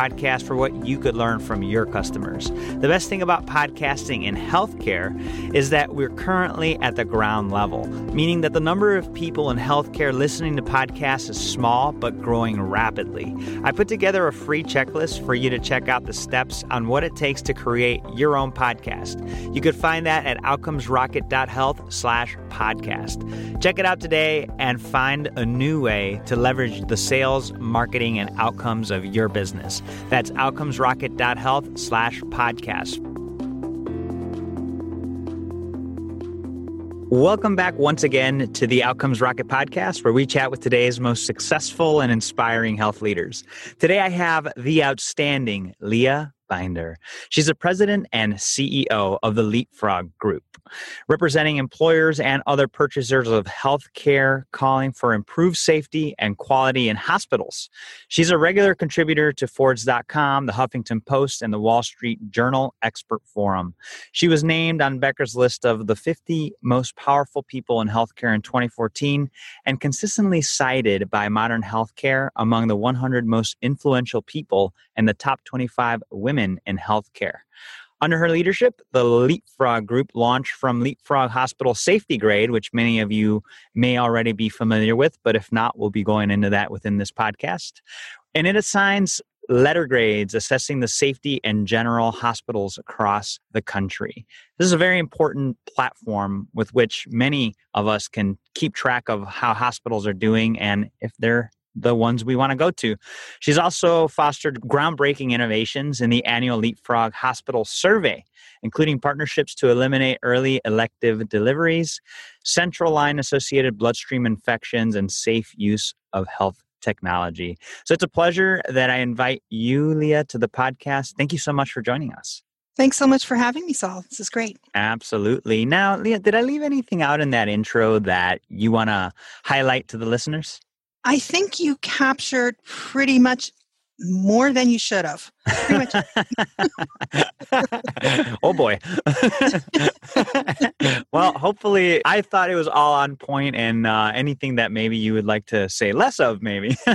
for what you could learn from your customers. The best thing about podcasting in healthcare is that we're currently at the ground level, meaning that the number of people in healthcare listening to podcasts is small but growing rapidly. I put together a free checklist for you to check out the steps on what it takes to create your own podcast. You could find that at outcomesrocket.health slash podcast. Check it out today and find a new way to leverage the sales, marketing, and outcomes of your business. That's outcomesrocket.health slash podcast. Welcome back once again to the Outcomes Rocket podcast, where we chat with today's most successful and inspiring health leaders. Today I have the outstanding Leah Binder. She's the president and CEO of the Leapfrog Group, representing employers and other purchasers of healthcare, calling for improved safety and quality in hospitals. She's a regular contributor to Forbes.com, the Huffington Post, and the Wall Street Journal Expert Forum. She was named on Becker's list of the 50 most powerful people in healthcare in 2014 and consistently cited by Modern Healthcare among the 100 most influential people and the top 25 women women in healthcare. Under her leadership, the Leapfrog Group launched from Leapfrog Hospital Safety Grade, which many of you may already be familiar with, but if not, we'll be going into that within this podcast. And it assigns letter grades assessing the safety and general hospitals across the country. This is a very important platform with which many of us can keep track of how hospitals are doing and if they're the ones we want to go to. She's also fostered groundbreaking innovations in the annual Leapfrog Hospital Survey, including partnerships to eliminate early elective deliveries, central line associated bloodstream infections, and safe use of health technology. So it's a pleasure that I invite you, Leah, to the podcast. Thank you so much for joining us. Thanks so much for having me, Saul. This is great. Absolutely. Now, Leah, did I leave anything out in that intro that you want to highlight to the listeners? I think you captured pretty much more than you should have. oh boy. well, hopefully, I thought it was all on point, and uh, anything that maybe you would like to say less of, maybe.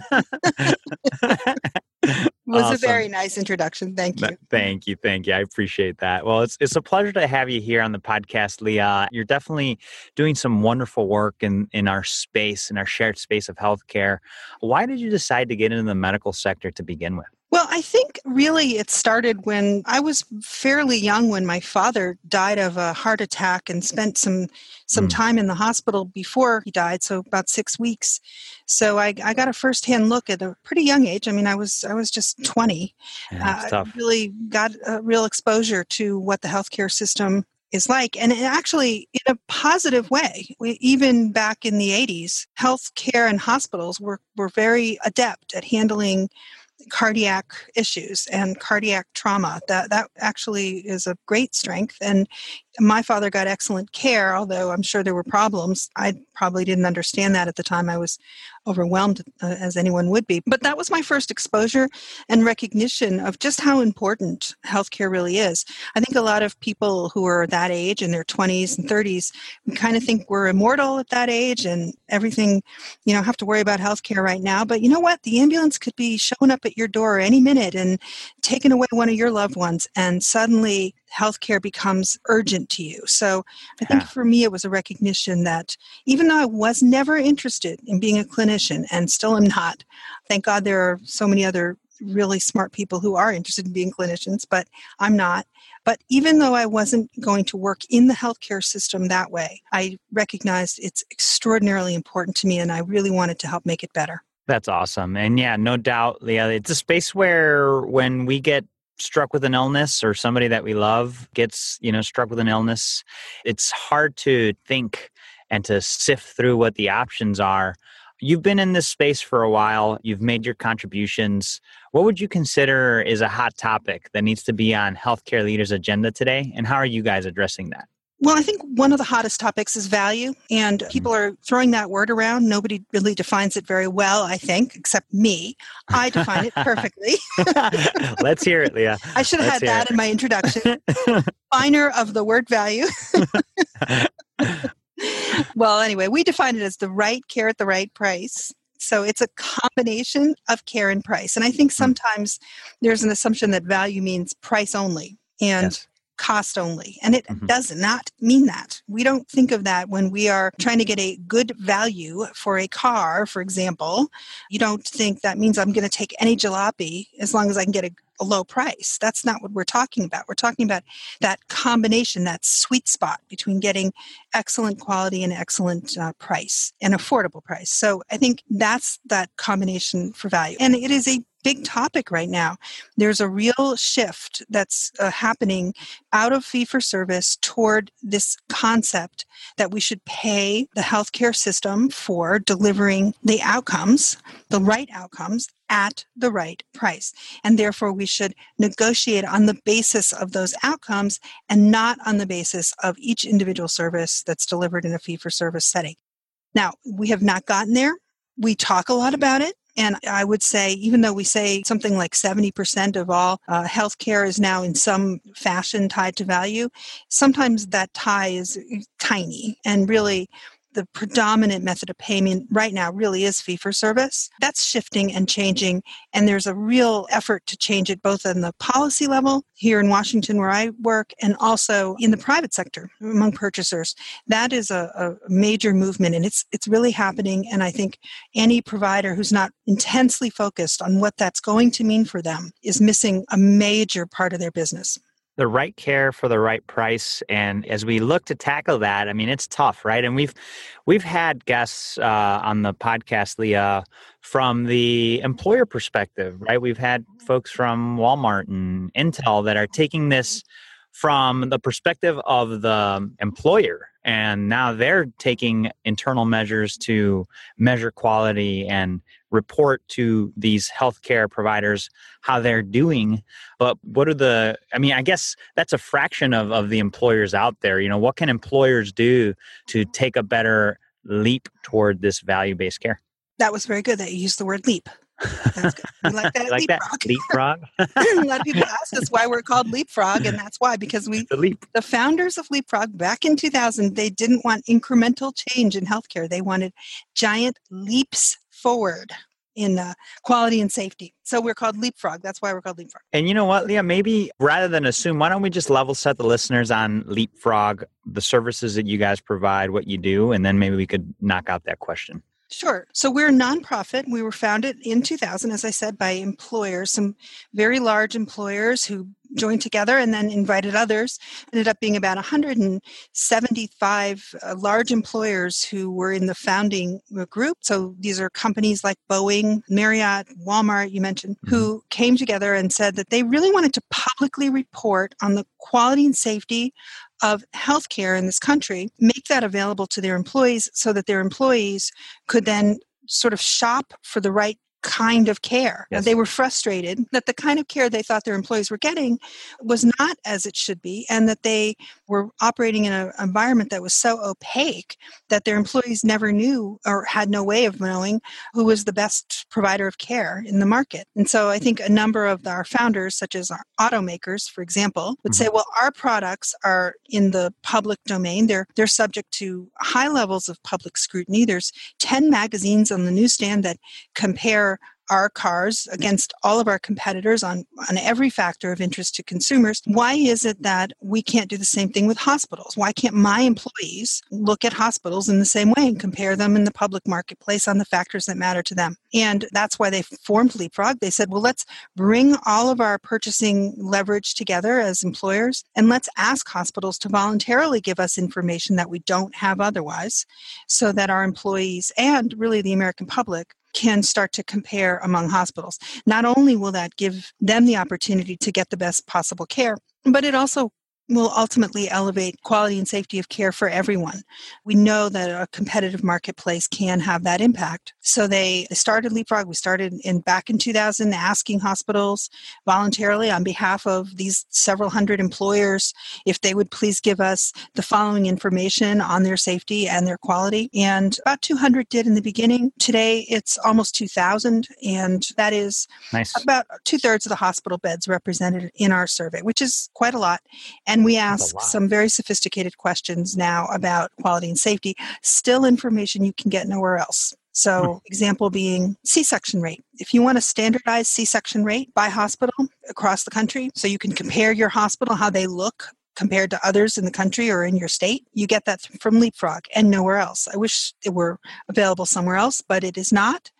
was awesome. a very nice introduction. Thank you. Thank you. Thank you. I appreciate that. Well, it's it's a pleasure to have you here on the podcast, Leah. You're definitely doing some wonderful work in in our space, in our shared space of healthcare. Why did you decide to get into the medical sector to begin with? Well, I think really it started when I was fairly young when my father died of a heart attack and spent some some mm. time in the hospital before he died, so about six weeks. So I, I got a firsthand look at a pretty young age. I mean, I was I was just twenty. Yeah, uh, really got a real exposure to what the healthcare system is like and actually in a positive way we, even back in the 80s healthcare and hospitals were, were very adept at handling cardiac issues and cardiac trauma. That that actually is a great strength. And my father got excellent care, although I'm sure there were problems. I probably didn't understand that at the time. I was overwhelmed uh, as anyone would be. But that was my first exposure and recognition of just how important healthcare really is. I think a lot of people who are that age in their 20s and 30s we kind of think we're immortal at that age and everything, you know, have to worry about healthcare right now. But you know what? The ambulance could be showing up at your door any minute and taking away one of your loved ones and suddenly healthcare becomes urgent to you. So I think yeah. for me, it was a recognition that even though I was never interested in being a clinician and still am not, thank God there are so many other really smart people who are interested in being clinicians, but I'm not. But even though I wasn't going to work in the healthcare system that way, I recognized it's extraordinarily important to me and I really wanted to help make it better. That's awesome. And yeah, no doubt, Leah, it's a space where when we get struck with an illness or somebody that we love gets, you know, struck with an illness, it's hard to think and to sift through what the options are. You've been in this space for a while, you've made your contributions. What would you consider is a hot topic that needs to be on healthcare leaders' agenda today? And how are you guys addressing that? Well, I think one of the hottest topics is value, and mm-hmm. people are throwing that word around. Nobody really defines it very well, I think, except me. I define it perfectly. Let's hear it, Leah. I should have Let's had that it. in my introduction. Definer of the word value. well, anyway, we define it as the right care at the right price. So it's a combination of care and price. And I think hmm. sometimes there's an assumption that value means price only. And yes cost only. And it mm-hmm. does not mean that. We don't think of that when we are trying to get a good value for a car, for example. You don't think that means I'm going to take any jalopy as long as I can get a, a, low price. That's not what we're talking about. We're talking about that combination, that sweet spot between getting excellent quality and excellent uh, price and affordable price. So I think that's that combination for value. And it is a big topic right now. There's a real shift that's uh, happening out of fee for service toward this concept that we should pay the healthcare system for delivering the outcomes, the right outcomes at the right price. And therefore, we should negotiate on the basis of those outcomes and not on the basis of each individual service that's delivered in a fee for service setting. Now, we have not gotten there. We talk a lot about it. And I would say, even though we say something like 70% of all uh, healthcare is now in some fashion tied to value, sometimes that tie is tiny. And really, the predominant method of payment right now really is fee for service. That's shifting and changing, and there's a real effort to change it both on the policy level here in Washington, where I work, and also in the private sector among purchasers. That is a, a major movement, and it's it's really happening. And I think any provider who's not intensely focused on what that's going to mean for them is missing a major part of their business the right care for the right price and as we look to tackle that i mean it's tough right? And we've we've had guests uh, on the podcast leah from the employer perspective right? We've had folks from walmart and intel that are taking this from the perspective of the employer and now they're taking internal measures to measure quality and report to these healthcare providers how they're doing. But what are the i mean i guess that's a fraction of, of the employers out there. You know what can employers do to take a better leap toward this value-based care? That was very good that you used the word leap that's good. We like that. like leapfrog. That? leapfrog. a lot of people ask us why we're called Leapfrog, and that's why because we the, leap. the founders of Leapfrog back in 2000 they didn't want incremental change in healthcare. They wanted giant leaps forward in uh, quality and safety. So we're called Leapfrog. That's why we're called Leapfrog. And you know what, Leah? Maybe rather than assume, why don't we just level set the listeners on Leapfrog, the services that you guys provide, what you do, and then maybe we could knock out that question. Sure. So we're a nonprofit. We were founded in 2000, as I said, by employers, some very large employers who joined together and then invited others. Ended up being about 175 uh, large employers who were in the founding group. So these are companies like Boeing, Marriott, Walmart, you mentioned, mm-hmm. who came together and said that they really wanted to publicly report on the quality and safety of healthcare in this country, make that available to their employees so that their employees could then sort of shop for the right kind of care. Yes. They were frustrated that the kind of care they thought their employees were getting was not as it should be, and that they were operating in an environment that was so opaque that their employees never knew or had no way of knowing who was the best provider of care in the market. And so I think a number of our founders, such as our automakers, for example, would mm-hmm. say, well, our products are in the public domain. They're they're subject to high levels of public scrutiny. There's 10 magazines on the newsstand that compare our cars against all of our competitors on, on every factor of interest to consumers. Why is it that we can't do the same thing with hospitals? Why can't my employees look at hospitals in the same way and compare them in the public marketplace on the factors that matter to them? And that's why they formed Leapfrog. They said, well, let's bring all of our purchasing leverage together as employers and let's ask hospitals to voluntarily give us information that we don't have otherwise so that our employees and really the American public can start to compare among hospitals. Not only will that give them the opportunity to get the best possible care, but it also will ultimately elevate quality and safety of care for everyone. We know that a competitive marketplace can have that impact. So they started Leapfrog. We started in back in 2000 asking hospitals voluntarily on behalf of these several hundred employers if they would please give us the following information on their safety and their quality. And about 200 did in the beginning. Today it's almost 2000 and that is nice. about two thirds of the hospital beds represented in our survey, which is quite a lot. And and we ask some very sophisticated questions now about quality and safety, still information you can get nowhere else. So, hmm. example being C section rate. If you want a standardized C section rate by hospital across the country, so you can compare your hospital, how they look compared to others in the country or in your state, you get that from Leapfrog and nowhere else. I wish it were available somewhere else, but it is not.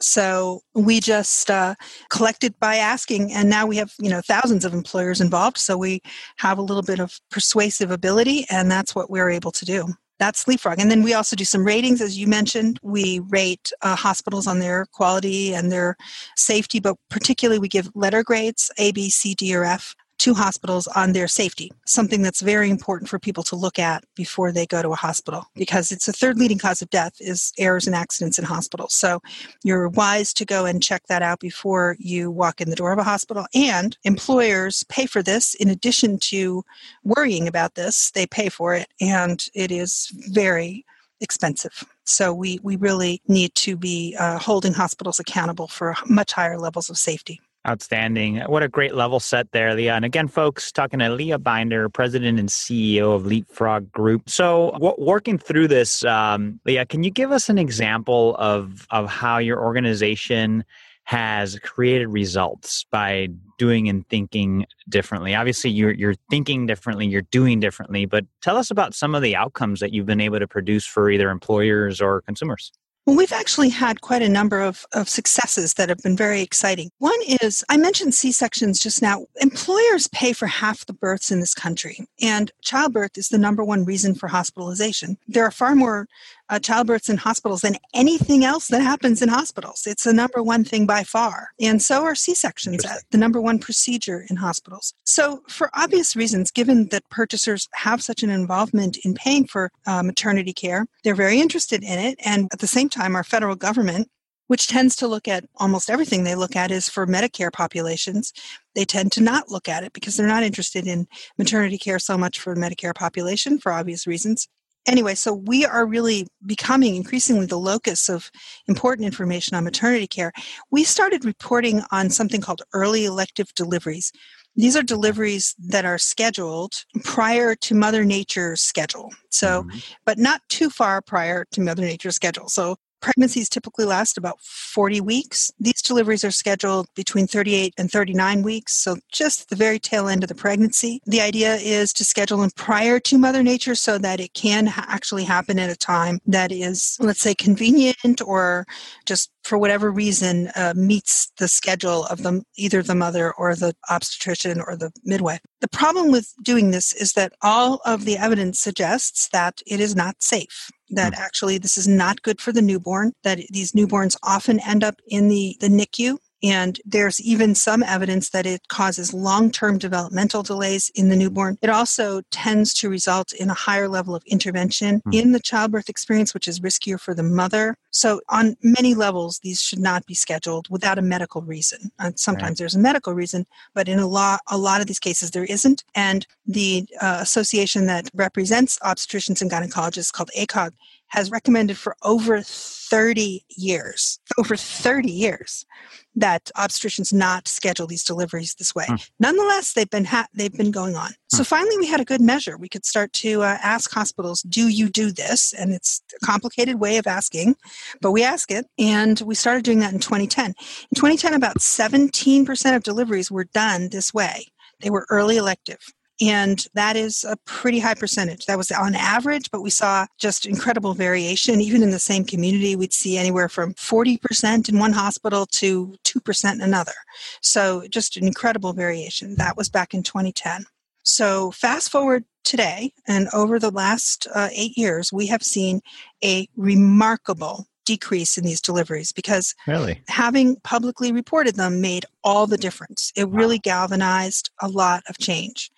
So we just uh, collected by asking, and now we have you know thousands of employers involved. So we have a little bit of persuasive ability, and that's what we're able to do. That's Leapfrog. And then we also do some ratings, as you mentioned. We rate uh, hospitals on their quality and their safety, but particularly we give letter grades A, B, C, D, or F to hospitals on their safety, something that's very important for people to look at before they go to a hospital because it's the third leading cause of death is errors and accidents in hospitals. So you're wise to go and check that out before you walk in the door of a hospital. And employers pay for this in addition to worrying about this, they pay for it and it is very expensive. So we, we really need to be uh, holding hospitals accountable for much higher levels of safety. Outstanding. What a great level set there, Leah. And again, folks, talking to Leah Binder, president and CEO of Leapfrog Group. So, w- working through this, um, Leah, can you give us an example of, of how your organization has created results by doing and thinking differently? Obviously, you're, you're thinking differently, you're doing differently, but tell us about some of the outcomes that you've been able to produce for either employers or consumers. Well, we've actually had quite a number of, of successes that have been very exciting. One is I mentioned C sections just now. Employers pay for half the births in this country, and childbirth is the number one reason for hospitalization. There are far more uh, childbirths in hospitals than anything else that happens in hospitals. It's the number one thing by far. And so are C sections, the number one procedure in hospitals. So, for obvious reasons, given that purchasers have such an involvement in paying for uh, maternity care, they're very interested in it. And at the same time, our federal government which tends to look at almost everything they look at is for Medicare populations. They tend to not look at it because they're not interested in maternity care so much for the Medicare population for obvious reasons anyway, so we are really becoming increasingly the locus of important information on maternity care. We started reporting on something called early elective deliveries. These are deliveries that are scheduled prior to Mother Nature's schedule. So, mm-hmm. but not too far prior to Mother Nature's schedule. So, Pregnancies typically last about 40 weeks. These deliveries are scheduled between 38 and 39 weeks, so just the very tail end of the pregnancy. The idea is to schedule them prior to Mother Nature so that it can ha- actually happen at a time that is, let's say, convenient or just for whatever reason uh, meets the schedule of the, either the mother or the obstetrician or the midwife. The problem with doing this is that all of the evidence suggests that it is not safe that mm. actually this is not good for the newborn, that these newborns often end up in the, the NICU and there's even some evidence that it causes long term developmental delays in the newborn. It also tends to result in a higher level of intervention mm. in the childbirth experience, which is riskier for the mother. So, on many levels, these should not be scheduled without a medical reason. Uh, sometimes right. there's a medical reason, but in a lot, a lot of these cases, there isn't. And the uh, association that represents obstetricians and gynecologists called ACOG has recommended for over 30 years, over 30 years, that obstetricians not schedule these deliveries this way. Mm. Nonetheless, they've been ha- they've been going on. Mm. So finally, we had a good measure. We could start to uh, ask hospitals, "Do you do this?" And it's a complicated way of asking, but we ask it, and we started doing that in 2010. In 2010, about 17% of deliveries were done this way. They were early elective. And that is a pretty high percentage. That was on average, but we saw just incredible variation. Even in the same community, we'd see anywhere from 40% in one hospital to 2% in another. So just an incredible variation. That was back in 2010. So fast forward today, and over the last uh, eight years, we have seen a remarkable decrease in these deliveries because really having publicly reported them made all the difference. It Wow. really galvanized a lot of change.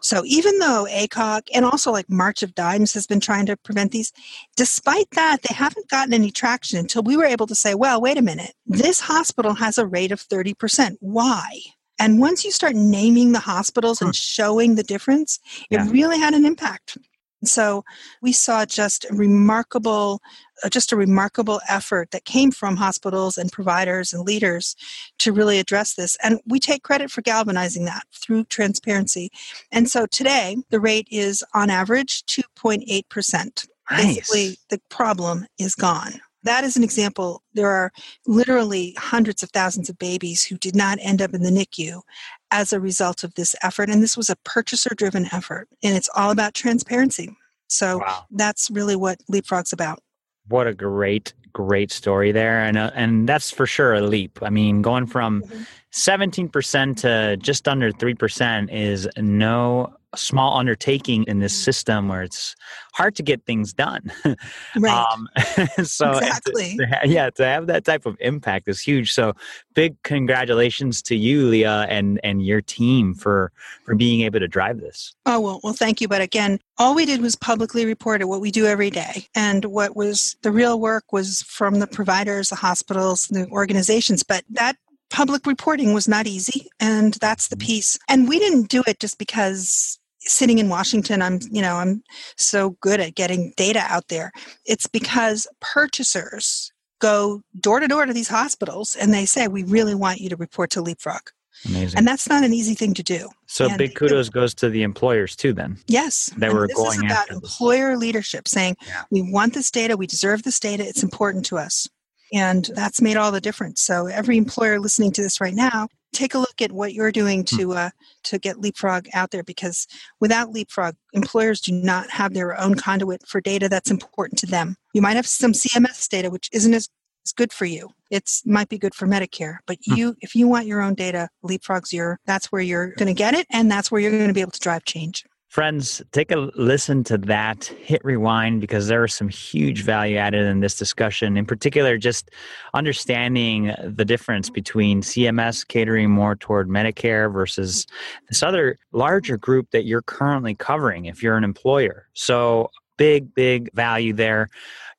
So even though ACOG and also like March of Dimes has been trying to prevent these, despite that, they haven't gotten any traction until we were able to say, well, wait a minute, this hospital has a rate of 30%. Why? And once you start naming the hospitals and showing the difference, it really had an impact. So we saw just a remarkable, uh, just a remarkable effort that came from hospitals and providers and leaders to really address this. And we take credit for galvanizing that through transparency. And so today, the rate is on average 2.8%. Basically, nice the problem is gone. That is an example. There are literally hundreds of thousands of babies who did not end up in the NICU as a result of this effort. And this was a purchaser driven effort, and it's all about transparency. So wow that's really what Leapfrog's about. what a great great story there and uh, and that's for sure a leap i mean going from Mhm. 17% to just under 3% is no small undertaking in this system where it's hard to get things done Right. um so to- Exactly. to ha- yeah to have that type of impact is huge so big congratulations to you leah and and your team for for being able to drive this Oh, well, well, thank you. But again, all we did was publicly report it, what we do every day. And what was the real work was from the providers, the hospitals, the organizations. But that public reporting was not easy. And that's the piece. And we didn't do it just because sitting in Washington, I'm, you know, I'm so good at getting data out there. It's because purchasers go door to door to these hospitals and they say, we really want you to report to Leapfrog. amazing And that's not an easy thing to do. so and big it- kudos goes to the employers too then Yes. That we're this going is about after this. employer leadership saying, Yeah. we want this data, we deserve this data, it's important to us. And that's made all the difference. So every employer listening to this right now, take a look at what you're doing Hmm. to uh, to get Leapfrog out there because without Leapfrog, employers do not have their own conduit for data that's important to them. You might have some CMS data which isn't as, as good for you. It's might be good for Medicare, but Hmm. you if you want your own data, Leapfrog's your that's where you're going to get it and that's where you're going to be able to drive change. Friends, take a listen to that, hit rewind because there is some huge value added in this discussion. In particular, just understanding the difference between CMS catering more toward Medicare versus this other larger group that you're currently covering if you're an employer. So, big, big value there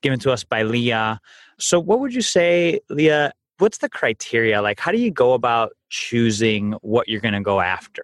given to us by Leah. So, what would you say, Leah? What's the criteria? Like, how do you go about choosing what you're going to go after?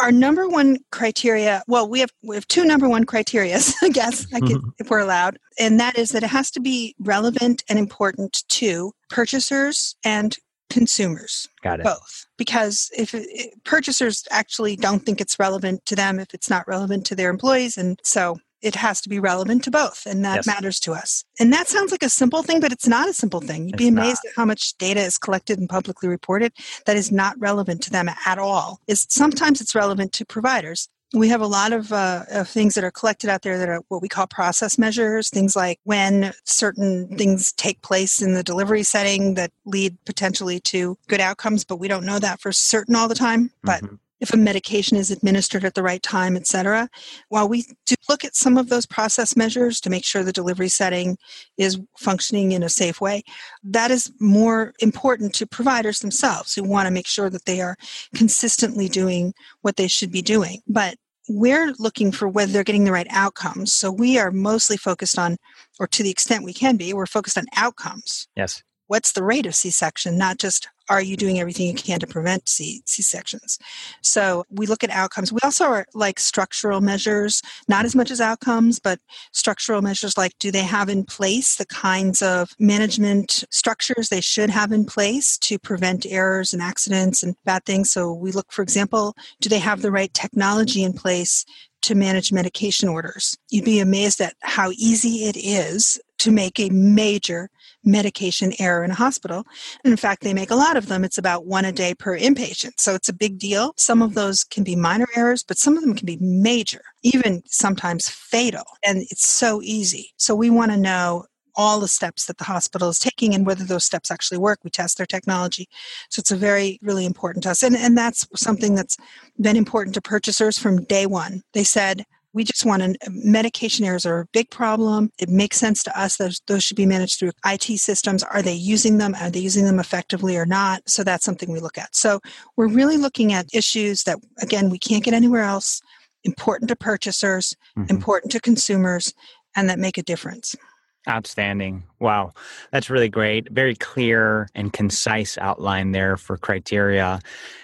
Our number one criteria well we have we have two number one criteria i guess I could, mm-hmm. if we're allowed and that is that it has to be relevant and important to purchasers and consumers Got it. both because if it, it- purchasers actually don't think it's relevant to them if it's not relevant to their employees and so it has to be relevant to both and that Yes. matters to us. And that sounds like a simple thing but it's not a simple thing. You'd be It's amazed at how much data is collected and publicly reported that is not relevant to them at all. Is sometimes it's relevant to providers. We have a lot of, uh, of things that are collected out there that are what we call process measures things like when certain things take place in the delivery setting that lead potentially to good outcomes but we don't know that for certain all the time but Mhm. If a medication is administered at the right time, et cetera. While we do look at some of those process measures to make sure the delivery setting is functioning in a safe way, that is more important to providers themselves who want to make sure that they are consistently doing what they should be doing. But we're looking for whether they're getting the right outcomes. So we are mostly focused on, or to the extent we can be, we're focused on outcomes Yes. What's the rate of C-section, not just are you doing everything you can to prevent C- C-sections. So we look at outcomes. We also are like structural measures, not as much as outcomes, but structural measures like do they have in place the kinds of management structures they should have in place to prevent errors and accidents and bad things. So we look, for example, do they have the right technology in place to manage medication orders? You'd be amazed at how easy it is to make a major medication error in a hospital. And in fact, they make a lot of them. It's about one a day per inpatient. So it's a big deal. Some of those can be minor errors, but some of them can be major, even sometimes fatal. And it's so easy. So we want to know all the steps that the hospital is taking and whether those steps actually work. We test their technology. So it's a very, really important to us. And, and that's something that's been important to purchasers from day one. They said, We just want to, medication errors are a big problem. It makes sense to us that those should be managed through IT systems. Are they using them? Are they using them effectively or not? So that's something we look at. So we're really looking at issues that, again, we can't get anywhere else, important to purchasers, mm-hmm. important to consumers, and that make a difference. Outstanding. Wow. That's really great. Very clear and concise outline there for criteria.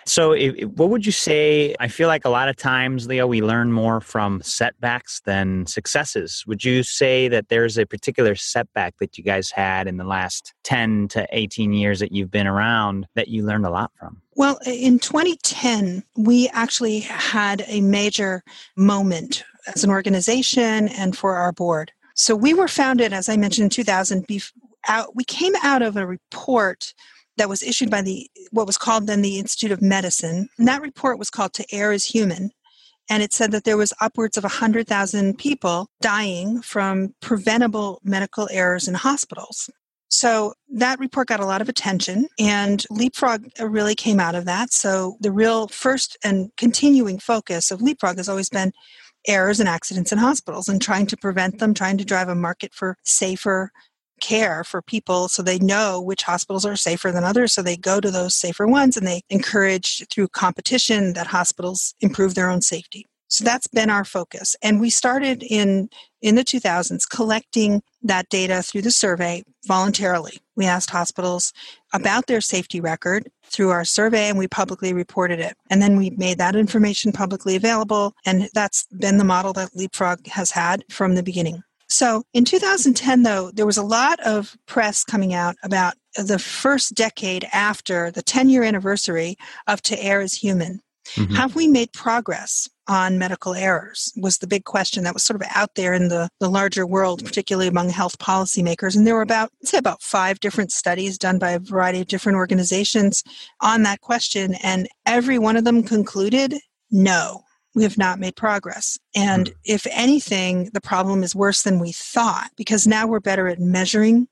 So, if, what would you say? I feel like a lot of times, Leah, we learn more from setbacks than successes. Would you say that there's a particular setback that you guys had in the last 10 to 18 years that you've been around that you learned a lot from? Well, in 2010, we actually had a major moment as an organization and for our board. So we were founded, as I mentioned, in 2000. Out, we came out of a report that was issued by the what was called then the Institute of Medicine. And that report was called "To Err Is Human," and it said that there was upwards of 100,000 people dying from preventable medical errors in hospitals. So that report got a lot of attention, and Leapfrog really came out of that. So the real first and continuing focus of Leapfrog has always been errors and accidents in hospitals and trying to prevent them, trying to drive a market for safer care for people so they know which hospitals are safer than others. So they go to those safer ones and they encourage through competition that hospitals improve their own safety. So that's been our focus. And we started in in the 2000s collecting that data through the survey voluntarily. We asked hospitals about their safety record through our survey and we publicly reported it. And then we made that information publicly available. And that's been the model that Leapfrog has had from the beginning. So in 2010, though, there was a lot of press coming out about the first decade after the 10 year anniversary of To Err Is Human. Mm-hmm. Have we made progress on medical errors? Was the big question that was sort of out there in the, the larger world, particularly among health policymakers. And there were about, say, about five different studies done by a variety of different organizations on that question. And every one of them concluded no, we have not made progress. And mm-hmm. if anything, the problem is worse than we thought because now we're better at measuring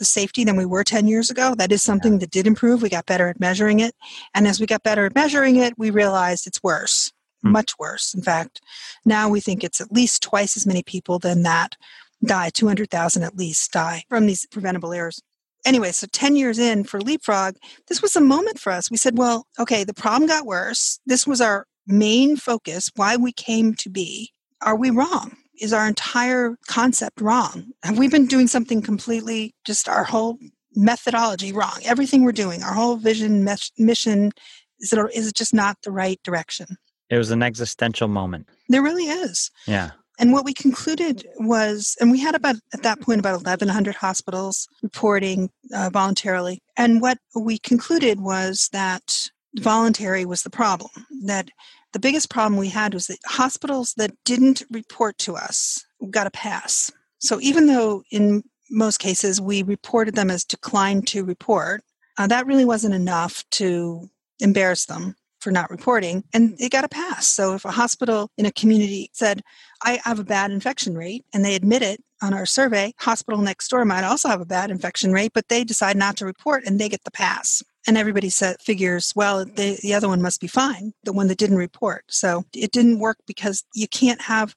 the safety than we were 10 years ago. That is something that did improve. We got better at measuring it. And as we got better at measuring it, we realized it's worse, hmm. much worse. In fact, now we think it's at least twice as many people than that die, 200,000 at least die from these preventable errors. Anyway, so 10 years in for Leapfrog, this was a moment for us. We said, well, okay, the problem got worse. This was our main focus, why we came to be. Are we wrong? Is our entire concept wrong? Have we been doing something completely, just our whole methodology wrong? Everything we're doing, our whole vision, mission, is it, is it just not the right direction? It was an existential moment. There really is. Yeah. And what we concluded was, and we had about, at that point, about 1,100 hospitals reporting uh, voluntarily. And what we concluded was that voluntary was the problem, that the biggest problem we had was that hospitals that didn't report to us got a pass. So even though in most cases we reported them as declined to report, uh, that really wasn't enough to embarrass them for not reporting, and they got a pass. So if a hospital in a community said, I have a bad infection rate, and they admit it on our survey, hospital next door might also have a bad infection rate, but they decide not to report and they get the pass and everybody said, figures, well, the, the other one must be fine, the one that didn't report. So it didn't work because you can't have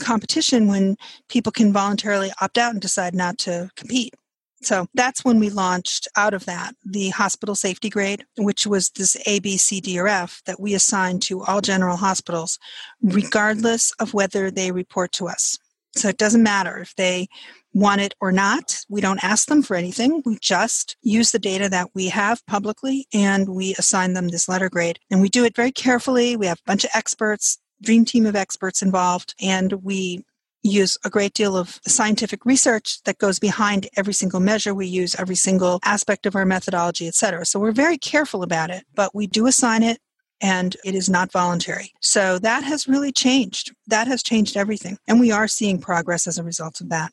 competition when people can voluntarily opt out and decide not to compete. So that's when we launched out of that the hospital safety grade, which was this A, B, C, D, or F that we assign to all general hospitals, regardless of whether they report to us. So it doesn't matter if they want it or not. We don't ask them for anything. We just use the data that we have publicly and we assign them this letter grade. And we do it very carefully. We have a bunch of experts, dream team of experts involved, and we use a great deal of scientific research that goes behind every single measure we use every single aspect of our methodology etc so we're very careful about it but we do assign it and it is not voluntary. So that has really changed. That has changed everything. And we are seeing progress as a result of that.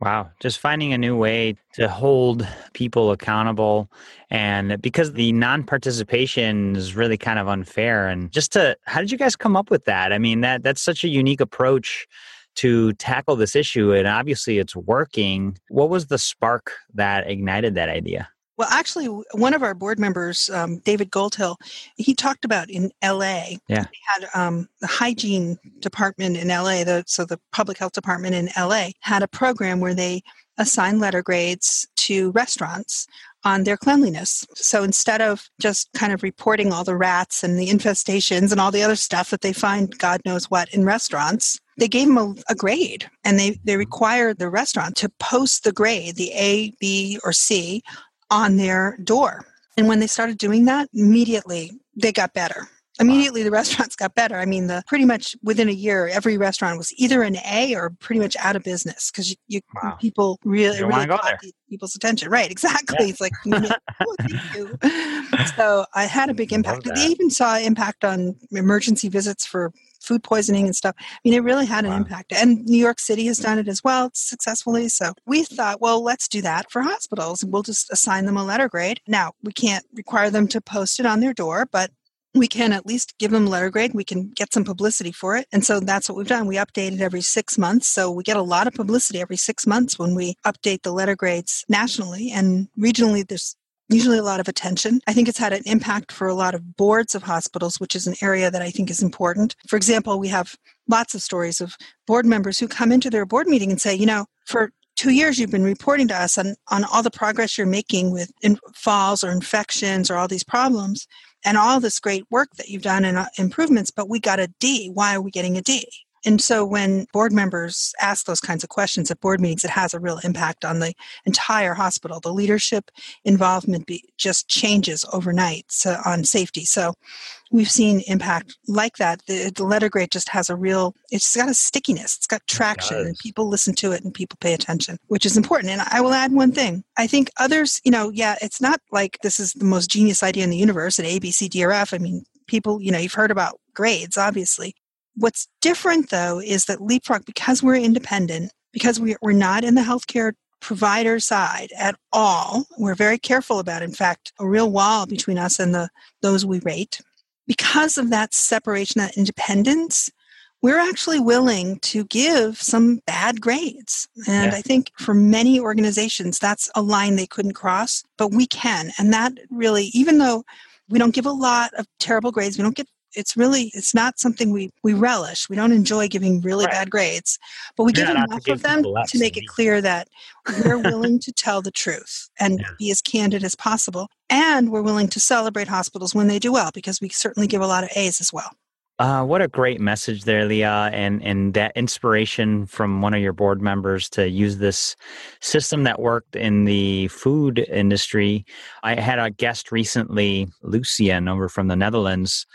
Wow, just finding a new way to hold people accountable. And because the non participation is really kind of unfair. And just to, how did you guys come up with that? I mean, that that's such a unique approach to tackle this issue. And obviously it's working. What was the spark that ignited that idea? Well, actually, one of our board members, um, David Goldhill, he talked about in LA. Yeah. Had um, the hygiene department in LA, the, so the public health department in LA had a program where they assign letter grades to restaurants on their cleanliness. So instead of just kind of reporting all the rats and the infestations and all the other stuff that they find God knows what in restaurants, they gave them a, a, grade and they, they required the restaurant to post the grade, the A, B, or C, on their door. And when they started doing that, immediately they got better immediately the restaurants got better i mean the pretty much within a year every restaurant was either an a or pretty much out of business because you, you wow. people really, you really caught people's attention right exactly yeah. it's like oh, thank you. so i had a big impact they even saw impact on emergency visits for food poisoning and stuff. I mean, it really had an wow. impact. And New York City has hmm. done it as well successfully. So we thought, well, let's do that for hospitals. We'll just assign them a letter grade. Now, we can't require them to post it on their door, but we can at least give them letter grade. We can get some publicity for it. And so that's what we've done. We update it every six months. So we get a lot of publicity every six months when we update the letter grades nationally and regionally. There's usually a lot of attention. I think it's had an impact for a lot of boards of hospitals, which is an area that I think is important. For example, we have lots of stories of board members who come into their board meeting and say, you know, for two years you've been reporting to us on, on all the progress you're making with in falls or infections or all these problems and all this great work that you've done and uh, improvements, but we got a D. Why are we getting a D? And so when board members ask those kinds of questions at board meetings, it has a real impact on the entire hospital. The leadership involvement be, just changes overnight so, on safety. So we've seen impact like that. The, the, letter grade just has a real, it's got a stickiness, it's got traction, it and people listen to it and people pay attention, which is important. And I will add one thing. I think others, you know, yeah, it's not like this is the most genius idea in the universe at ABCDRF. I mean, people, you know, you've heard about grades, obviously. What's different though is that Leapfrog, because we're independent, because we, we're not in the healthcare provider side at all, we're very careful about, in fact, a real wall between us and the those we rate. Because of that separation, that independence, we're actually willing to give some bad grades. And yeah. I think for many organizations, that's a line they couldn't cross, but we can. And that really, even though we don't give a lot of terrible grades, we don't get it's really it's not something we we relish we don't enjoy giving really right. bad grades but we yeah, give enough of them to make it clear that we're willing to tell the truth and yeah. be as candid as possible and we're willing to celebrate hospitals when they do well because we certainly give a lot of a's as well uh, what a great message there, Leah, and and that inspiration from one of your board members to use this system that worked in the food industry. I had a guest recently, Lucian, over from the Netherlands,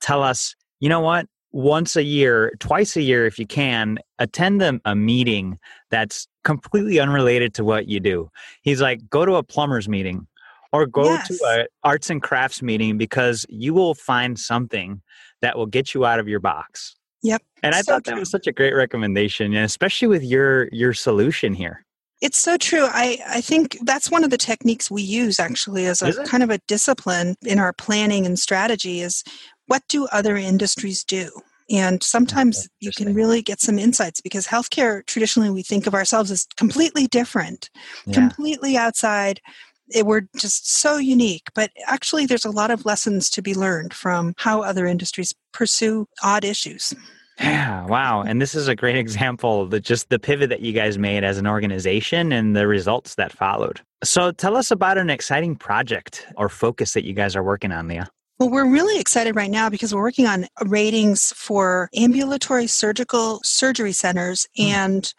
tell us, you know what? Once a year, twice a year, if you can, attend a, a meeting that's completely unrelated to what you do. He's like, go to a plumber's meeting or go yes. to a arts and crafts meeting because you will find something that will get you out of your box. Yep. And I so thought that true. was such a great recommendation, and especially with your your solution here. It's so true. I, I think that's one of the techniques we use actually as a kind of a discipline in our planning and strategy is what do other industries do? And sometimes you can really get some insights because healthcare, traditionally, we think of ourselves as completely different, yeah. completely outside. It, we're just so unique. But actually, there's a lot of lessons to be learned from how other industries pursue odd issues. Yeah, wow. And this is a great example of the, just the pivot that you guys made as an organization and the results that followed. So tell us about an exciting project or focus that you guys are working on, Leah. Well, we're really excited right now because we're working on ratings for ambulatory surgical surgery centers mm. and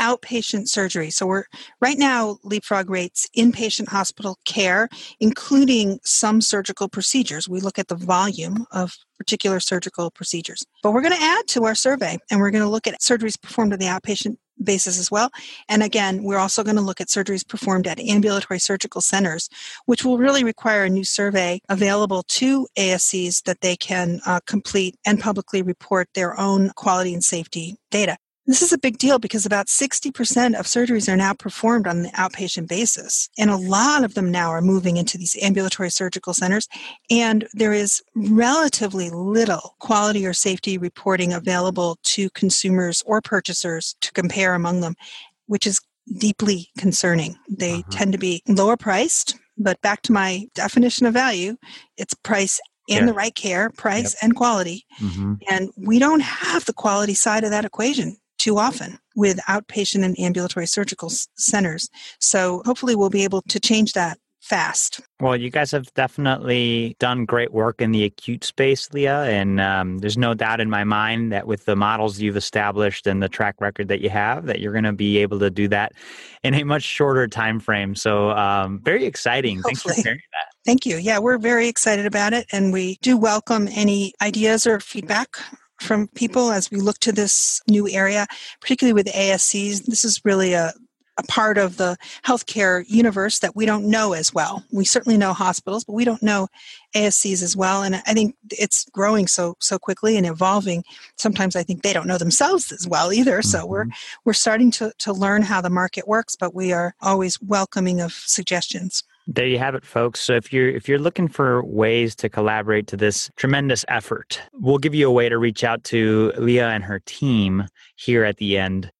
outpatient surgery. So we're right now Leapfrog rates inpatient hospital care, including some surgical procedures. We look at the volume of particular surgical procedures. But we're going to add to our survey and we're going to look at surgeries performed in the outpatient basis as well. And again, we're also going to look at surgeries performed at ambulatory surgical centers, which will really require a new survey available to ASCs that they can uh, complete and publicly report their own quality and safety data. This is a big deal because about 60% of surgeries are now performed on the outpatient basis. And a lot of them now are moving into these ambulatory surgical centers. And there is relatively little quality or safety reporting available to consumers or purchasers to compare among them, which is deeply concerning. They uh-huh. tend to be lower priced But back to my definition of value, it's price and Care. the right care, price and quality. hmm And we don't have the quality side of that equation too often with outpatient and ambulatory surgical centers. So hopefully we'll be able to change that fast. Well, you guys have definitely done great work in the acute space, Leah, and um, there's no doubt in my mind that with the models you've established and the track record that you have, that you're going to be able to do that in a much shorter time frame. So, um, very exciting. Thanks for sharing that. Thank you. Yeah, we're very excited about it and we do welcome any ideas or feedback from people as we look to this new area, particularly with ASCs. This is really a a part of the healthcare universe that we don't know as well. We certainly know hospitals, but we don't know ASCs as well. And I think it's growing so so quickly and evolving. Sometimes I think they don't know themselves as well either. So we're Mhm. we're starting to, to learn how the market works, but we are always welcoming of suggestions. There you have it, folks. So if you're if you're looking for ways to collaborate to this tremendous effort, we'll give you a way to reach out to Leah and her team here at the end.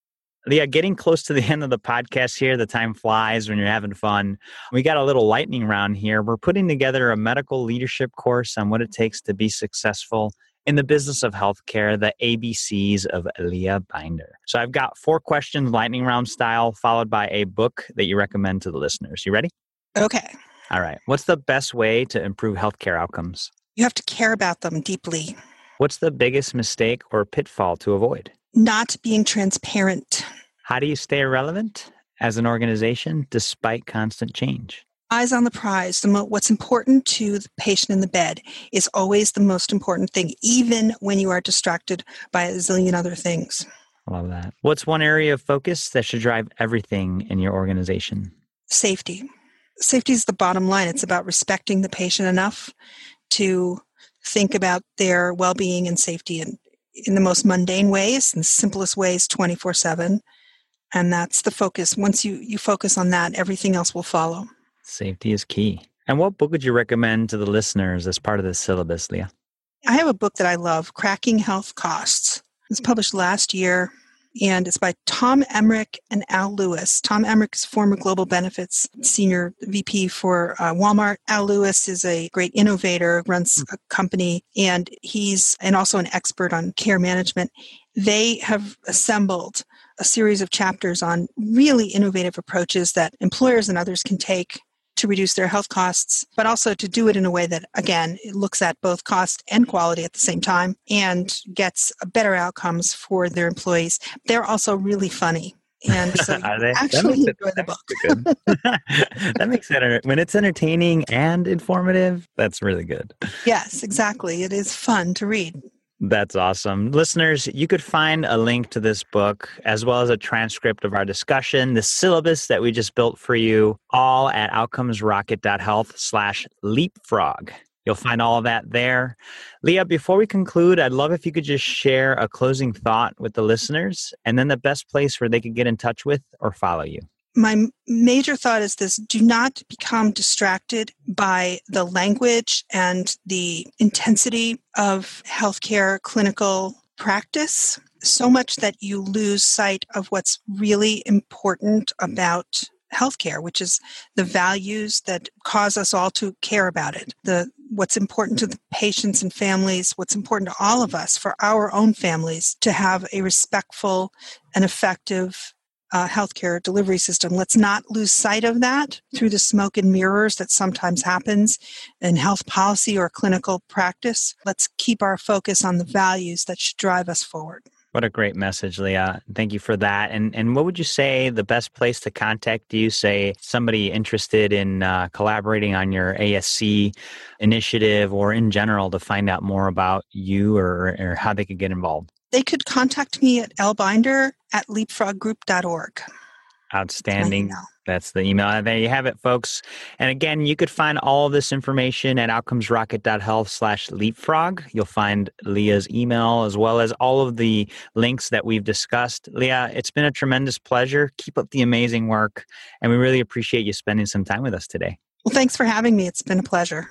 Leah, getting close to the end of the podcast here, the time flies when you're having fun. We got a little lightning round here. We're putting together a medical leadership course on what it takes to be successful in the business of healthcare, the ABCs of Leah Binder. So I've got four questions, lightning round style, followed by a book that you recommend to the listeners. You ready? Okay. All right. What's the best way to improve healthcare outcomes? You have to care about them deeply. What's the biggest mistake or pitfall to avoid? Not being transparent. How do you stay relevant as an organization despite constant change? Eyes on the prize. The mo- what's important to the patient in the bed is always the most important thing, even when you are distracted by a zillion other things. I love that. What's one area of focus that should drive everything in your organization? Safety. Safety is the bottom line. It's about respecting the patient enough to think about their well being and safety in, in the most mundane ways and simplest ways 24 7. And that's the focus. Once you, you focus on that, everything else will follow. Safety is key. And what book would you recommend to the listeners as part of the syllabus, Leah? I have a book that I love, Cracking Health Costs. It was published last year, and it's by Tom Emerick and Al Lewis. Tom Emerick is former global benefits senior VP for uh, Walmart. Al Lewis is a great innovator, runs a company, and he's and also an expert on care management. They have assembled a series of chapters on really innovative approaches that employers and others can take to reduce their health costs, but also to do it in a way that, again, it looks at both cost and quality at the same time and gets better outcomes for their employees. They're also really funny. And so they? That actually makes it- enjoy the book. makes it good. that makes it when it's entertaining and informative. That's really good. Yes, exactly. It is fun to read. That's awesome. Listeners, you could find a link to this book as well as a transcript of our discussion, the syllabus that we just built for you, all at outcomesrocket.health slash leapfrog. You'll find all of that there. Leah, before we conclude, I'd love if you could just share a closing thought with the listeners and then the best place where they could get in touch with or follow you. My major thought is this do not become distracted by the language and the intensity of healthcare clinical practice so much that you lose sight of what's really important about healthcare which is the values that cause us all to care about it the what's important to the patients and families what's important to all of us for our own families to have a respectful and effective uh, healthcare delivery system. Let's not lose sight of that through the smoke and mirrors that sometimes happens in health policy or clinical practice. Let's keep our focus on the values that should drive us forward. What a great message, Leah. Thank you for that. And and what would you say the best place to contact you? Say somebody interested in uh, collaborating on your ASC initiative or in general to find out more about you or, or how they could get involved. They could contact me at lbinder at leapfroggroup.org. Outstanding. That's the email. And There you have it, folks. And again, you could find all of this information at outcomesrocket.health slash leapfrog. You'll find Leah's email as well as all of the links that we've discussed. Leah, it's been a tremendous pleasure. Keep up the amazing work. And we really appreciate you spending some time with us today. Well, thanks for having me. It's been a pleasure.